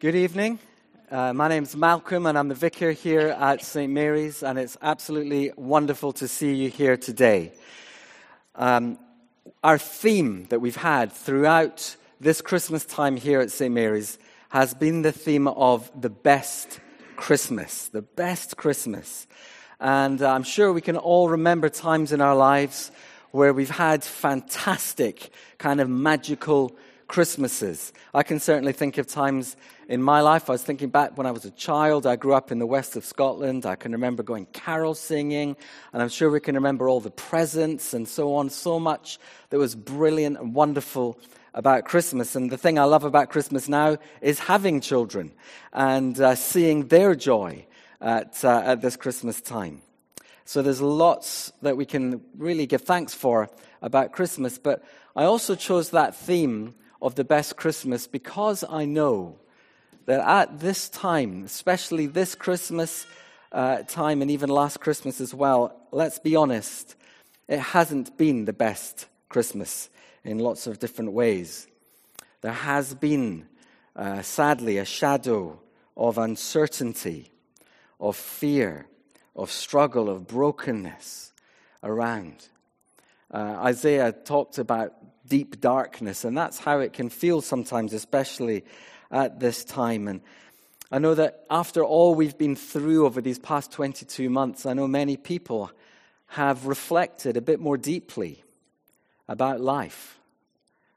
Good evening. Uh, my name's Malcolm, and I'm the vicar here at St. Mary's, and it's absolutely wonderful to see you here today. Um, our theme that we've had throughout this Christmas time here at St. Mary's has been the theme of the best Christmas, the best Christmas. And I'm sure we can all remember times in our lives where we've had fantastic, kind of magical Christmases. I can certainly think of times in my life. I was thinking back when I was a child. I grew up in the west of Scotland. I can remember going carol singing, and I'm sure we can remember all the presents and so on. So much that was brilliant and wonderful about Christmas. And the thing I love about Christmas now is having children and uh, seeing their joy at, uh, at this Christmas time. So there's lots that we can really give thanks for about Christmas. But I also chose that theme of the best Christmas because I know that at this time, especially this Christmas uh, time and even last Christmas as well, let's be honest, it hasn't been the best Christmas in lots of different ways. There has been, uh, sadly, a shadow of uncertainty, of fear, of struggle, of brokenness around. Uh, Isaiah talked about deep darkness, and that's how it can feel sometimes, especially at this time. And I know that after all we've been through over these past 22 months, I know many people have reflected a bit more deeply about life,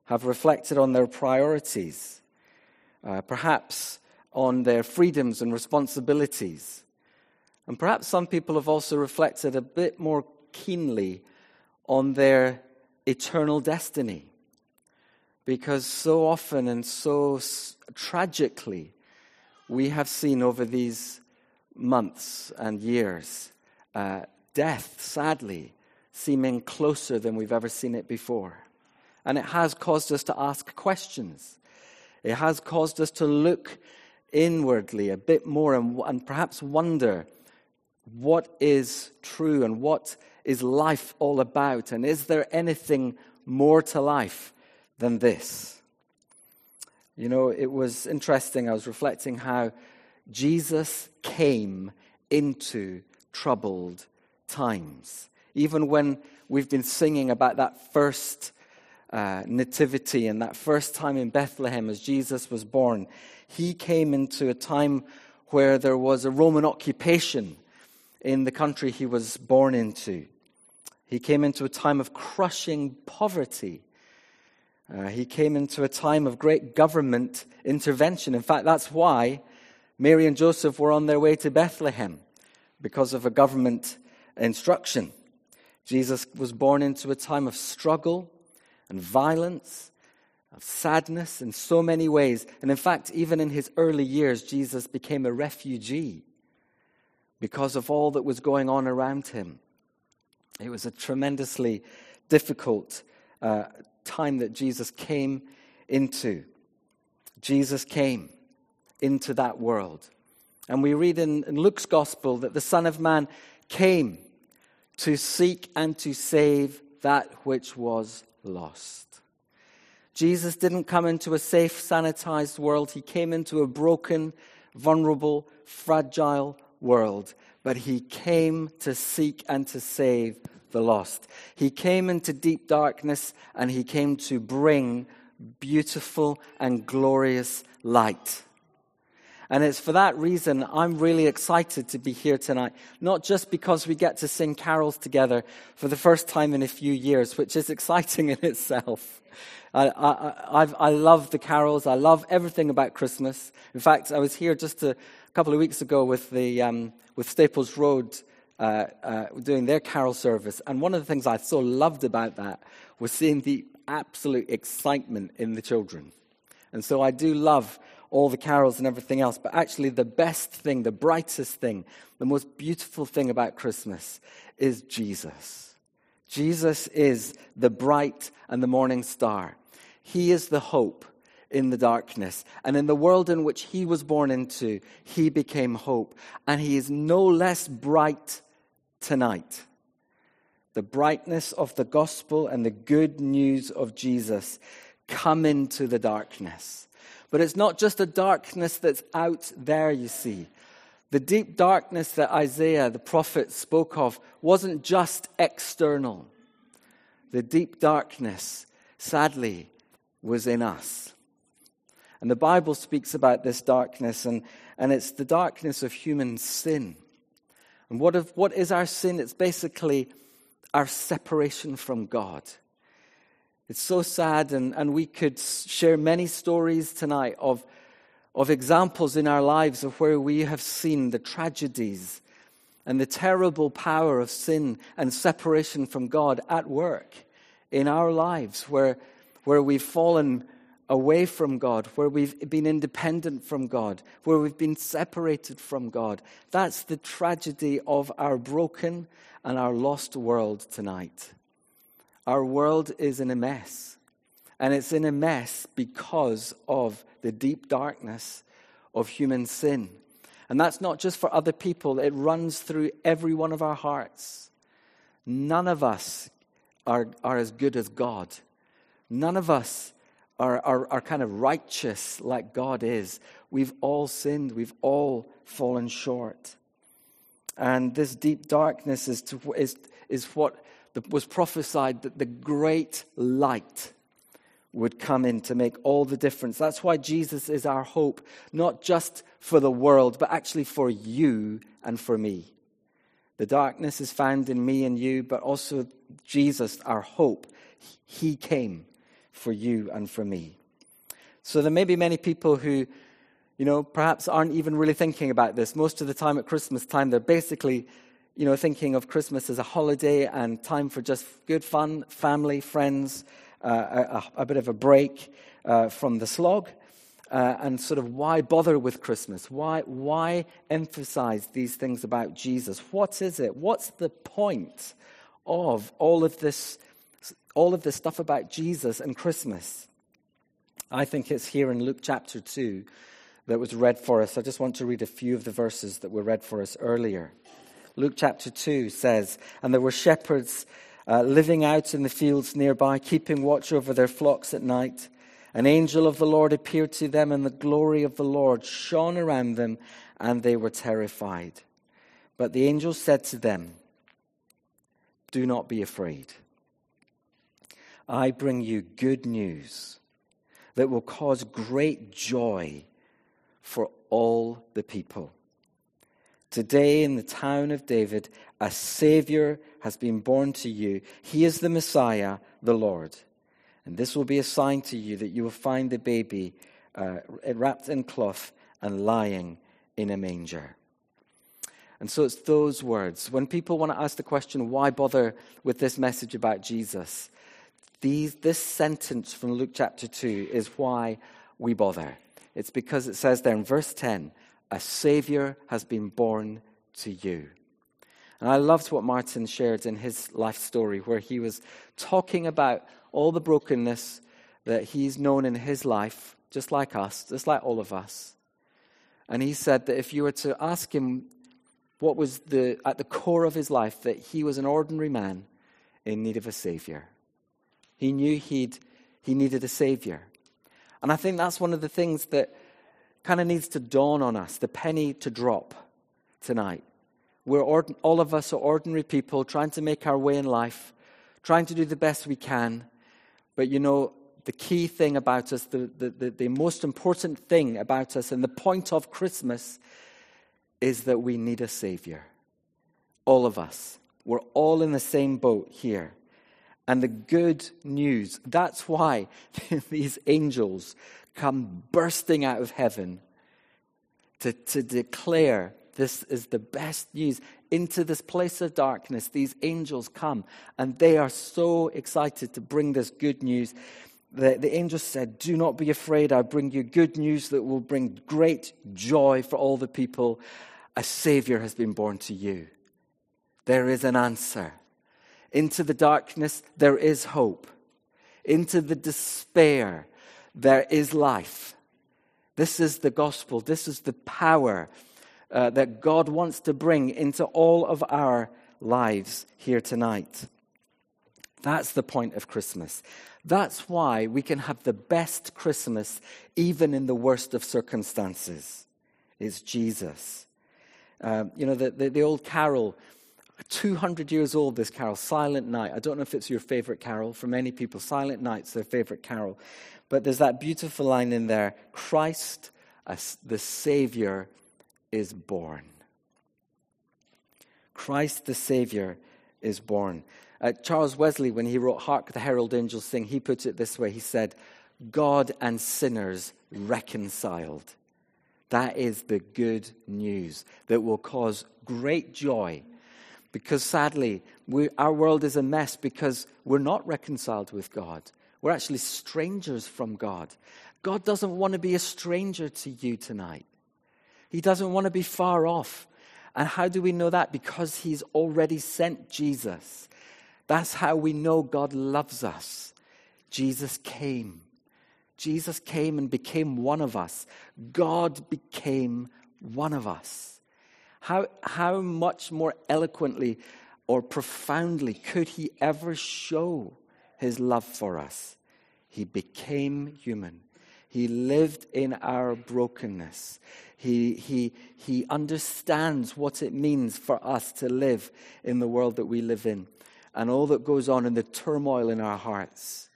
have reflected on their priorities, uh, perhaps on their freedoms and responsibilities. And perhaps some people have also reflected a bit more keenly on their eternal destiny. Because so often and so tragically, we have seen over these months and years uh, death, sadly, seeming closer than we've ever seen it before. And it has caused us to ask questions. It has caused us to look inwardly a bit more and, and perhaps wonder what is true and what is life all about? And is there anything more to life than this? You know, it was interesting. I was reflecting how Jesus came into troubled times. Even when we've been singing about that first uh, nativity and that first time in Bethlehem as Jesus was born, he came into a time where there was a Roman occupation in the country he was born into. He came into a time of crushing poverty. Uh, he came into a time of great government intervention. In fact, that's why Mary and Joseph were on their way to Bethlehem, because of a government instruction. Jesus was born into a time of struggle and violence, of sadness in so many ways. And in fact, even in his early years, Jesus became a refugee because of all that was going on around him. It was a tremendously difficult uh, time that Jesus came into. Jesus came into that world. And we read in, in Luke's gospel that the Son of Man came to seek and to save that which was lost. Jesus didn't come into a safe, sanitized world. He came into a broken, vulnerable, fragile world, but he came to seek and to save the lost. He came into deep darkness and he came to bring beautiful and glorious light. And it's for that reason I'm really excited to be here tonight. Not just because we get to sing carols together for the first time in a few years, which is exciting in itself. I, I, I, love the carols. I love everything about Christmas. In fact, I was here just a couple of weeks ago with, the, um, with Staples Road uh, uh, doing their carol service. And one of the things I so loved about that was seeing the absolute excitement in the children. And so I do love all the carols and everything else. But actually, the best thing, the brightest thing, the most beautiful thing about Christmas is Jesus. Jesus is the bright and the morning star. He is the hope in the darkness. And in the world in which he was born into, he became hope. And he is no less bright tonight. The brightness of the gospel and the good news of Jesus come into the darkness. But it's not just a darkness that's out there, you see. The deep darkness that Isaiah, the prophet, spoke of wasn't just external. The deep darkness, sadly, was in us. And the Bible speaks about this darkness, and, and it's the darkness of human sin. And what, if, what is our sin? It's basically our separation from God. It's so sad, and, and we could share many stories tonight of, of examples in our lives of where we have seen the tragedies and the terrible power of sin and separation from God at work in our lives, where, where we've fallen away from God, where we've been independent from God, where we've been separated from God. That's the tragedy of our broken and our lost world tonight. Our world is in a mess. And it's in a mess because of the deep darkness of human sin. And that's not just for other people, it runs through every one of our hearts. None of us are, are as good as God. None of us are, are, are kind of righteous like God is. We've all sinned, we've all fallen short. And this deep darkness is, to, is, is what was prophesied that the great light would come in to make all the difference. That's why Jesus is our hope, not just for the world, but actually for you and for me. The darkness is found in me and you, but also Jesus, our hope. He came for you and for me. So there may be many people who, you know, perhaps aren't even really thinking about this. Most of the time at Christmas time, they're basically, you know, thinking of Christmas as a holiday and time for just good fun, family, friends, uh, a, a, bit of a break uh, from the slog. Uh, and sort of why bother with Christmas? Why, why emphasize these things about Jesus? What is it? What's the point of all of this all of this stuff about Jesus and Christmas. I think it's here in Luke chapter 2 that was read for us. I just want to read a few of the verses that were read for us earlier. Luke chapter 2 says, And there were shepherds uh, living out in the fields nearby, keeping watch over their flocks at night. An angel of the Lord appeared to them, and the glory of the Lord shone around them, and they were terrified. But the angel said to them, Do not be afraid. I bring you good news that will cause great joy for all the people. Today, in the town of David, a Savior has been born to you. He is the Messiah, the Lord. And this will be a sign to you that you will find the baby uh, wrapped in cloth and lying in a manger. And so it's those words. When people want to ask the question, why bother with this message about Jesus? These, this sentence from Luke chapter 2 is why we bother. It's because it says there in verse 10 a Savior has been born to you. And I loved what Martin shared in his life story, where he was talking about all the brokenness that he's known in his life, just like us, just like all of us. And he said that if you were to ask him what was the, at the core of his life, that he was an ordinary man in need of a Savior. He knew he'd, he needed a Savior. And I think that's one of the things that kind of needs to dawn on us the penny to drop tonight. We're ord- all of us are ordinary people trying to make our way in life, trying to do the best we can. But you know, the key thing about us, the, the, the, the most important thing about us, and the point of Christmas is that we need a Savior. All of us. We're all in the same boat here and the good news. That's why these angels come bursting out of heaven to, to declare this is the best news. Into this place of darkness, these angels come, and they are so excited to bring this good news. The, the angels said, Do not be afraid. I bring you good news that will bring great joy for all the people. A Savior has been born to you. There is an answer. Into the darkness, there is hope. Into the despair, there is life. This is the gospel. This is the power uh, that God wants to bring into all of our lives here tonight. That's the point of Christmas. That's why we can have the best Christmas even in the worst of circumstances. It's Jesus. Um, you know, the, the, the old carol, 200 years old, this carol, Silent Night. I don't know if it's your favorite carol. For many people, Silent Night's their favorite carol. But there's that beautiful line in there Christ, the Savior, is born. Christ the Savior is born. Uh, Charles Wesley, when he wrote Hark the Herald Angels Sing, he put it this way He said, God and sinners reconciled. That is the good news that will cause great joy. Because sadly, we, our world is a mess because we're not reconciled with God. We're actually strangers from God. God doesn't want to be a stranger to you tonight, He doesn't want to be far off. And how do we know that? Because he's already sent Jesus. That's how we know God loves us. Jesus came. Jesus came and became one of us. God became one of us. How, how much more eloquently or profoundly could he ever show his love for us? He became human. He lived in our brokenness. He, he, he understands what it means for us to live in the world that we live in and all that goes on in the turmoil in our hearts.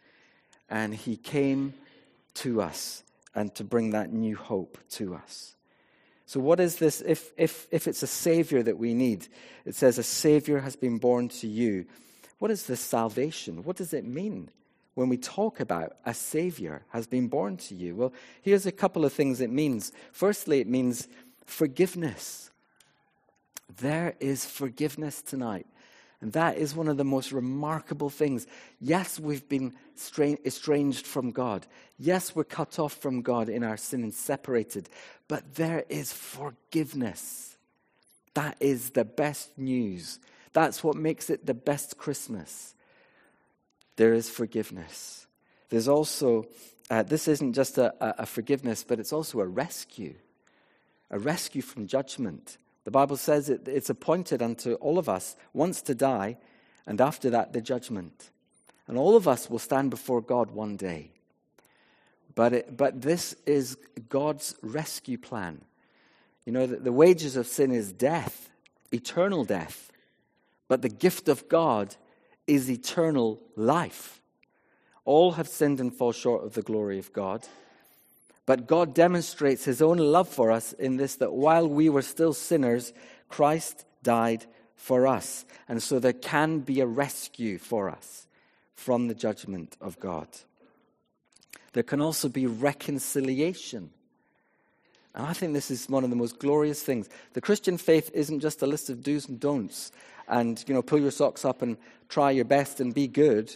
And He came to us and to bring that new hope to us. So, what is this? If, if, if it's a Savior that we need, it says, A Savior has been born to you. What is this salvation? What does it mean? when we talk about a Savior has been born to you? Well, here's a couple of things it means. Firstly, it means forgiveness. There is forgiveness tonight. And that is one of the most remarkable things. Yes, we've been estranged from God. Yes, we're cut off from God in our sin and separated. But there is forgiveness. That is the best news. That's what makes it the best Christmas there is forgiveness. There's also, uh, this isn't just a, a forgiveness, but it's also a rescue, a rescue from judgment. The Bible says it, it's appointed unto all of us once to die, and after that, the judgment. And all of us will stand before God one day. But, it, but this is God's rescue plan. You know, the, the wages of sin is death, eternal death. But the gift of God is eternal life. All have sinned and fall short of the glory of God. But God demonstrates his own love for us in this that while we were still sinners, Christ died for us. And so there can be a rescue for us from the judgment of God. There can also be reconciliation. And I think this is one of the most glorious things. The Christian faith isn't just a list of do's and don'ts and, you know, pull your socks up and try your best and be good.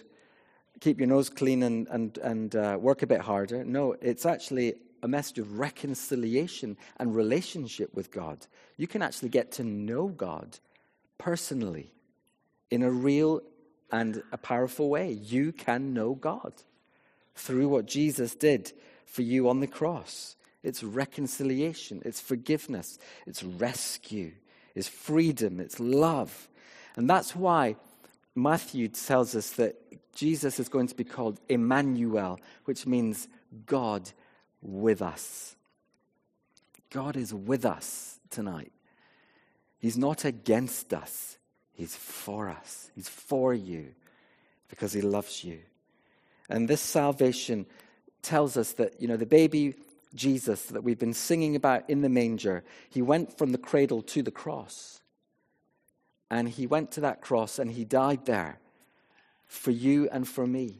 Keep your nose clean and, and, and uh, work a bit harder. No, it's actually a message of reconciliation and relationship with God. You can actually get to know God personally in a real and a powerful way. You can know God through what Jesus did for you on the cross. It's reconciliation, it's forgiveness, it's rescue, it's freedom, it's love. And that's why Matthew tells us that Jesus is going to be called Emmanuel, which means God with us. God is with us tonight. He's not against us, He's for us. He's for you because He loves you. And this salvation tells us that, you know, the baby Jesus that we've been singing about in the manger, he went from the cradle to the cross. And he went to that cross and he died there for you and for me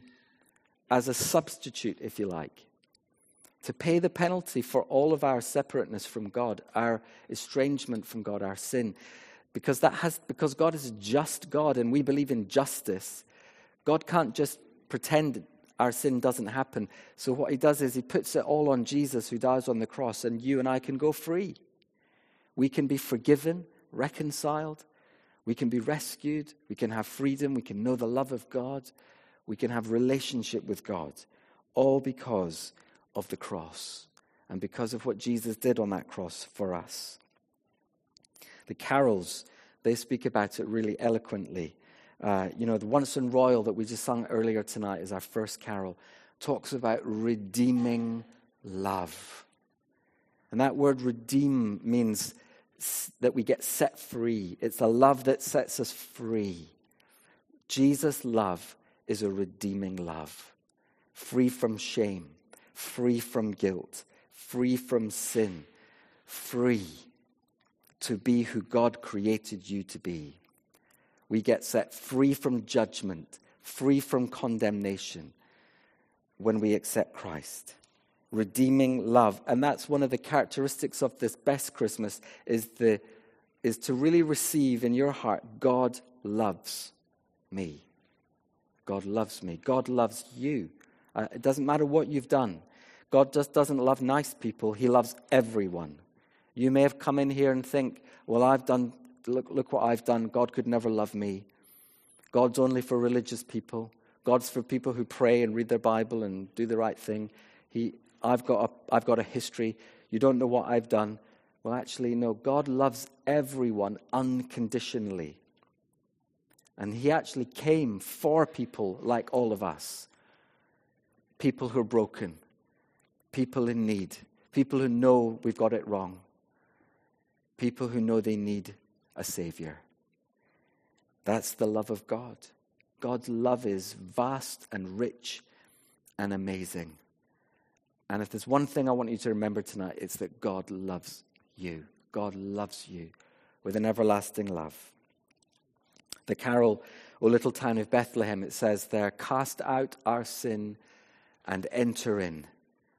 as a substitute, if you like, to pay the penalty for all of our separateness from God, our estrangement from God, our sin. Because, that has, because God is just God and we believe in justice, God can't just pretend our sin doesn't happen. So what he does is he puts it all on Jesus who dies on the cross, and you and I can go free. We can be forgiven, reconciled, we can be rescued, we can have freedom, we can know the love of God, we can have relationship with God, all because of the cross and because of what Jesus did on that cross for us. The carols, they speak about it really eloquently. Uh, you know, the Once in Royal that we just sung earlier tonight is our first carol, talks about redeeming love. And that word redeem means that we get set free. It's a love that sets us free. Jesus' love is a redeeming love, free from shame, free from guilt, free from sin, free to be who God created you to be. We get set free from judgment, free from condemnation when we accept Christ. Redeeming love. And that's one of the characteristics of this best Christmas is, the, is to really receive in your heart, God loves me. God loves me. God loves you. Uh, it doesn't matter what you've done. God just doesn't love nice people, He loves everyone. You may have come in here and think, well, I've done, look, look what I've done. God could never love me. God's only for religious people. God's for people who pray and read their Bible and do the right thing. He, I've, got a, I've got a history. You don't know what I've done. Well, actually, no. God loves everyone unconditionally. And He actually came for people like all of us people who are broken, people in need, people who know we've got it wrong, people who know they need a Savior. That's the love of God. God's love is vast and rich and amazing. And if there's one thing I want you to remember tonight, it's that God loves you. God loves you with an everlasting love. The carol, O Little Town of Bethlehem, it says there, Cast out our sin and enter in.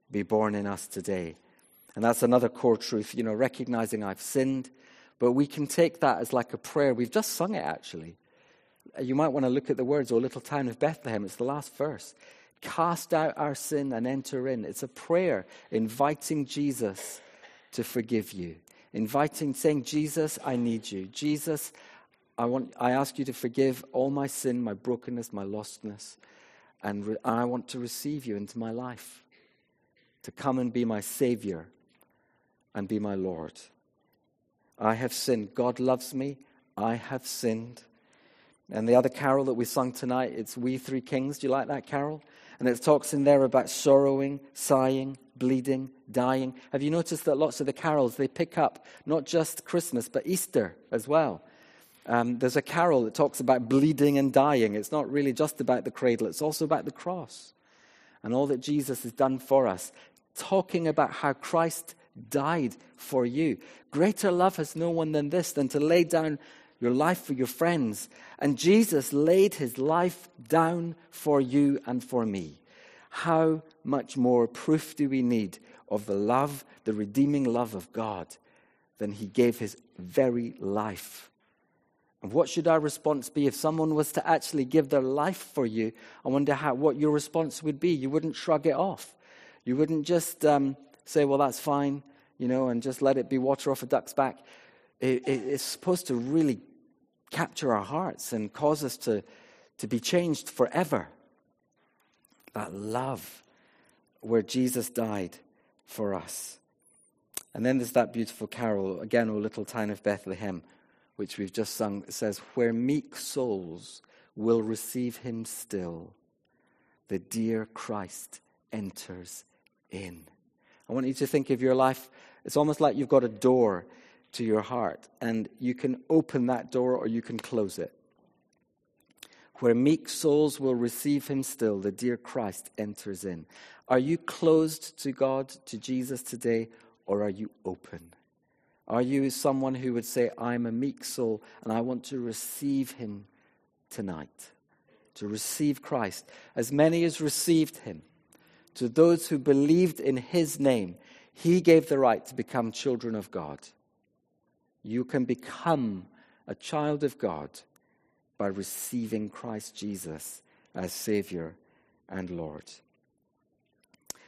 Be born in us today. And that's another core truth, you know, recognizing I've sinned. But we can take that as like a prayer. We've just sung it, actually. You might want to look at the words, O little town of Bethlehem. It's the last verse. Cast out our sin and enter in. It's a prayer inviting Jesus to forgive you. Inviting, saying, Jesus, I need you. Jesus, I, want, I ask you to forgive all my sin, my brokenness, my lostness. And re- I want to receive you into my life, to come and be my Savior and be my Lord. I have sinned. God loves me. I have sinned. And the other carol that we sung tonight, it's We Three Kings. Do you like that carol? And it talks in there about sorrowing, sighing, bleeding, dying. Have you noticed that lots of the carols, they pick up not just Christmas, but Easter as well? Um, there's a carol that talks about bleeding and dying. It's not really just about the cradle, it's also about the cross and all that Jesus has done for us, talking about how Christ died for you. Greater love has no one than this, than to lay down your life for your friends. And Jesus laid his life down for you and for me. How much more proof do we need of the love, the redeeming love of God, than he gave his very life? And what should our response be if someone was to actually give their life for you? I wonder how, what your response would be. You wouldn't shrug it off. You wouldn't just um, say, well, that's fine you know, and just let it be water off a duck's back. It, it, it's supposed to really capture our hearts and cause us to, to be changed forever. That love where Jesus died for us. And then there's that beautiful carol, again, O Little Town of Bethlehem, which we've just sung. It says, Where meek souls will receive him still, the dear Christ enters in. I want you to think of your life it's almost like you've got a door to your heart, and you can open that door or you can close it. Where meek souls will receive him still, the dear Christ enters in. Are you closed to God, to Jesus today, or are you open? Are you someone who would say, I'm a meek soul and I want to receive him tonight? To receive Christ. As many as received him, to those who believed in his name, he gave the right to become children of God. You can become a child of God by receiving Christ Jesus as Savior and Lord.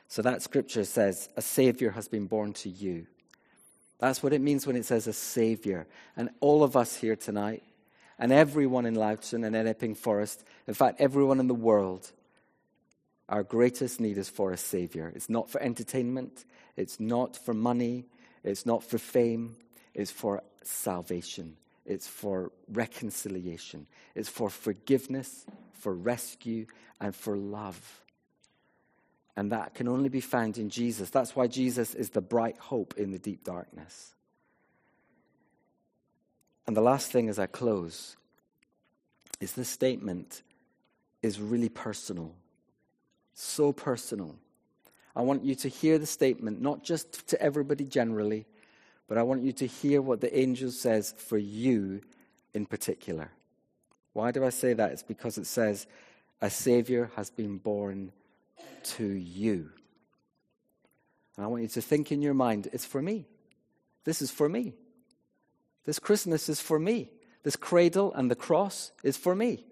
So that scripture says, A Savior has been born to you. That's what it means when it says a Savior. And all of us here tonight, and everyone in Loughton and in Epping Forest, in fact, everyone in the world, our greatest need is for a Savior. It's not for entertainment, it's not for money, it's not for fame, it's for salvation. it's for reconciliation, it's for forgiveness, for rescue, and for love. And that can only be found in Jesus. That's why Jesus is the bright hope in the deep darkness. And the last thing as I close is this statement is really personal. So personal. I want you to hear the statement, not just to everybody generally, but I want you to hear what the angel says for you in particular. Why do I say that? It's because it says, A Savior has been born to you. And I want you to think in your mind, it's for me. This is for me. This Christmas is for me. This cradle and the cross is for me.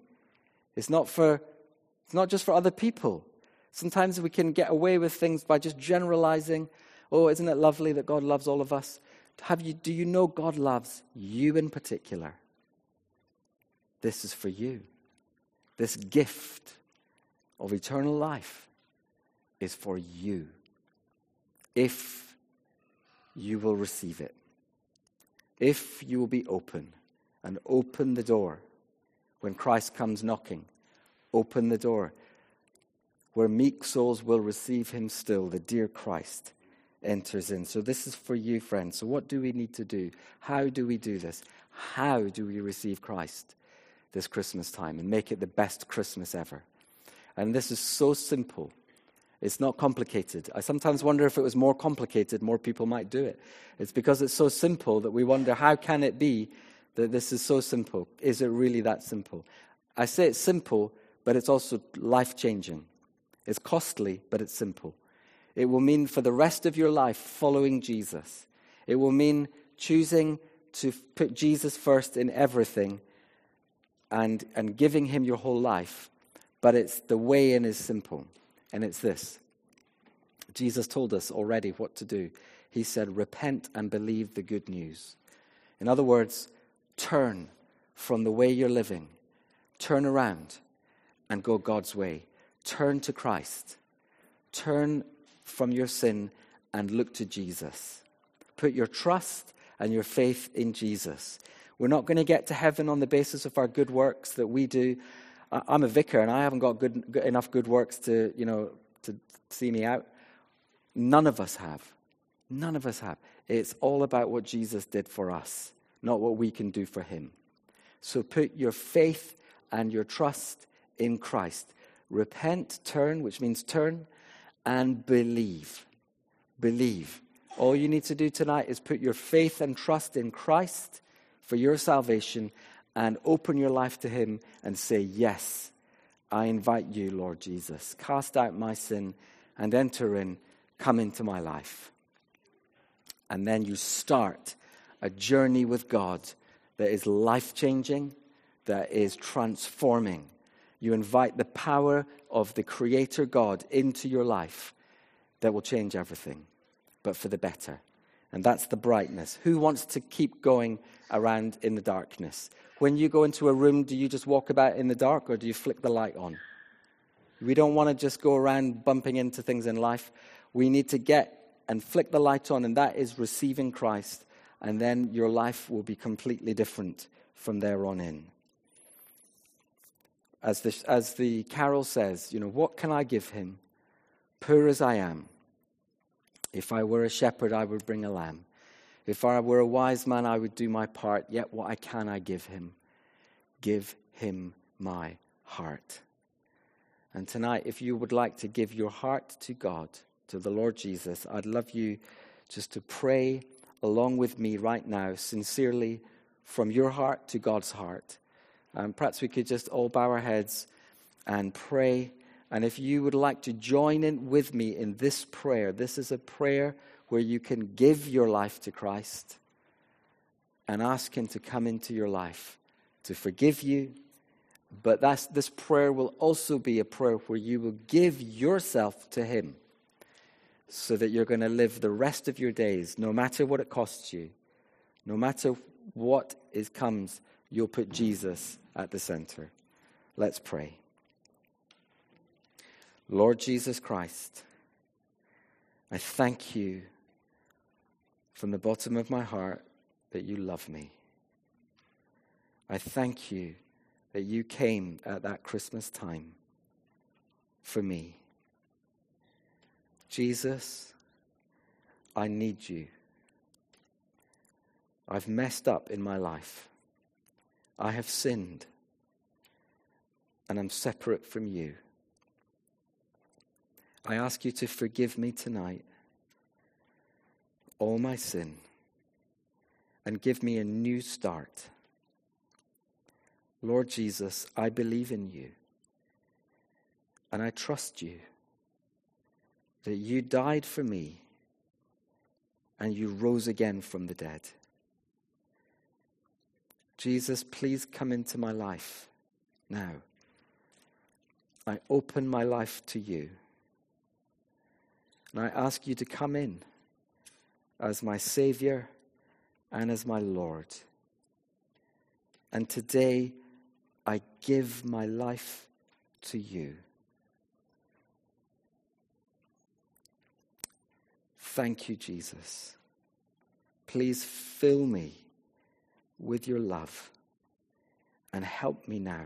It's not for it's not just for other people. Sometimes we can get away with things by just generalizing. Oh, isn't it lovely that God loves all of us? Have you, do you know God loves you in particular? This is for you. This gift of eternal life is for you if you will receive it. If you will be open and open the door when Christ comes knocking, open the door where meek souls will receive him still, the dear Christ enters in. So, this is for you, friends. So, what do we need to do? How do we do this? How do we receive Christ this Christmas time and make it the best Christmas ever? And this is so simple. It's not complicated. I sometimes wonder if it was more complicated, more people might do it. It's because it's so simple that we wonder how can it be that this is so simple? Is it really that simple? I say it's simple, but it's also life changing. It's costly, but it's simple. It will mean for the rest of your life following Jesus. It will mean choosing to put Jesus first in everything and, and giving him your whole life. But it's the way in is simple. And it's this Jesus told us already what to do. He said, Repent and believe the good news. In other words, turn from the way you're living, turn around and go God's way. Turn to Christ. Turn from your sin and look to Jesus. Put your trust and your faith in Jesus. We're not going to get to heaven on the basis of our good works that we do. I'm a vicar and I haven't got good, enough good works to, you know, to see me out. None of us have. None of us have. It's all about what Jesus did for us, not what we can do for him. So put your faith and your trust in Christ. Repent, turn, which means turn, and believe. Believe. All you need to do tonight is put your faith and trust in Christ for your salvation and open your life to Him and say, Yes, I invite you, Lord Jesus. Cast out my sin and enter in. Come into my life. And then you start a journey with God that is life changing, that is transforming you invite the power of the Creator God into your life that will change everything, but for the better. And that's the brightness. Who wants to keep going around in the darkness? When you go into a room, do you just walk about in the dark or do you flick the light on? We don't want to just go around bumping into things in life. We need to get and flick the light on, and that is receiving Christ, and then your life will be completely different from there on in as the, as the carol says, you know, what can I give him? Poor as I am. If I were a shepherd, I would bring a lamb. If I were a wise man, I would do my part. Yet what I can, I give him. Give him my heart. And tonight, if you would like to give your heart to God, to the Lord Jesus, I'd love you just to pray along with me right now, sincerely, from your heart to God's heart. Um, perhaps we could just all bow our heads and pray. And if you would like to join in with me in this prayer, this is a prayer where you can give your life to Christ and ask Him to come into your life to forgive you. But this prayer will also be a prayer where you will give yourself to Him so that you're going to live the rest of your days, no matter what it costs you, no matter what is, comes, you'll put Jesus at the center. Let's pray. Lord Jesus Christ, I thank you from the bottom of my heart that you love me. I thank you that you came at that Christmas time for me. Jesus, I need you. I've messed up in my life. I have sinned. And I'm separate from you. I ask you to forgive me tonight all my sin and give me a new start. Lord Jesus, I believe in you and I trust you that you died for me and you rose again from the dead. Jesus, please come into my life now. I open my life to you. And I ask you to come in as my Savior and as my Lord. And today, I give my life to you. Thank you, Jesus. Please fill me with your love and help me now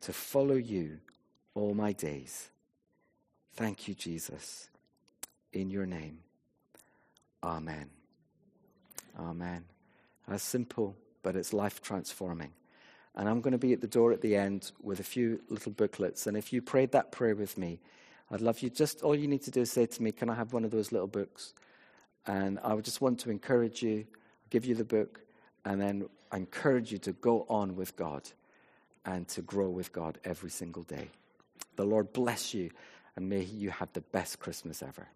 to follow you all my days. Thank you, Jesus. In your name, Amen. Amen. As simple, but it's life transforming. And I'm going to be at the door at the end with a few little booklets. And if you prayed that prayer with me, I'd love you. Just all you need to do is say to me, Can I have one of those little books? And I would just want to encourage you, give you the book, and then I encourage you to go on with God and to grow with God every single day. The Lord bless you, and may you have the best Christmas ever.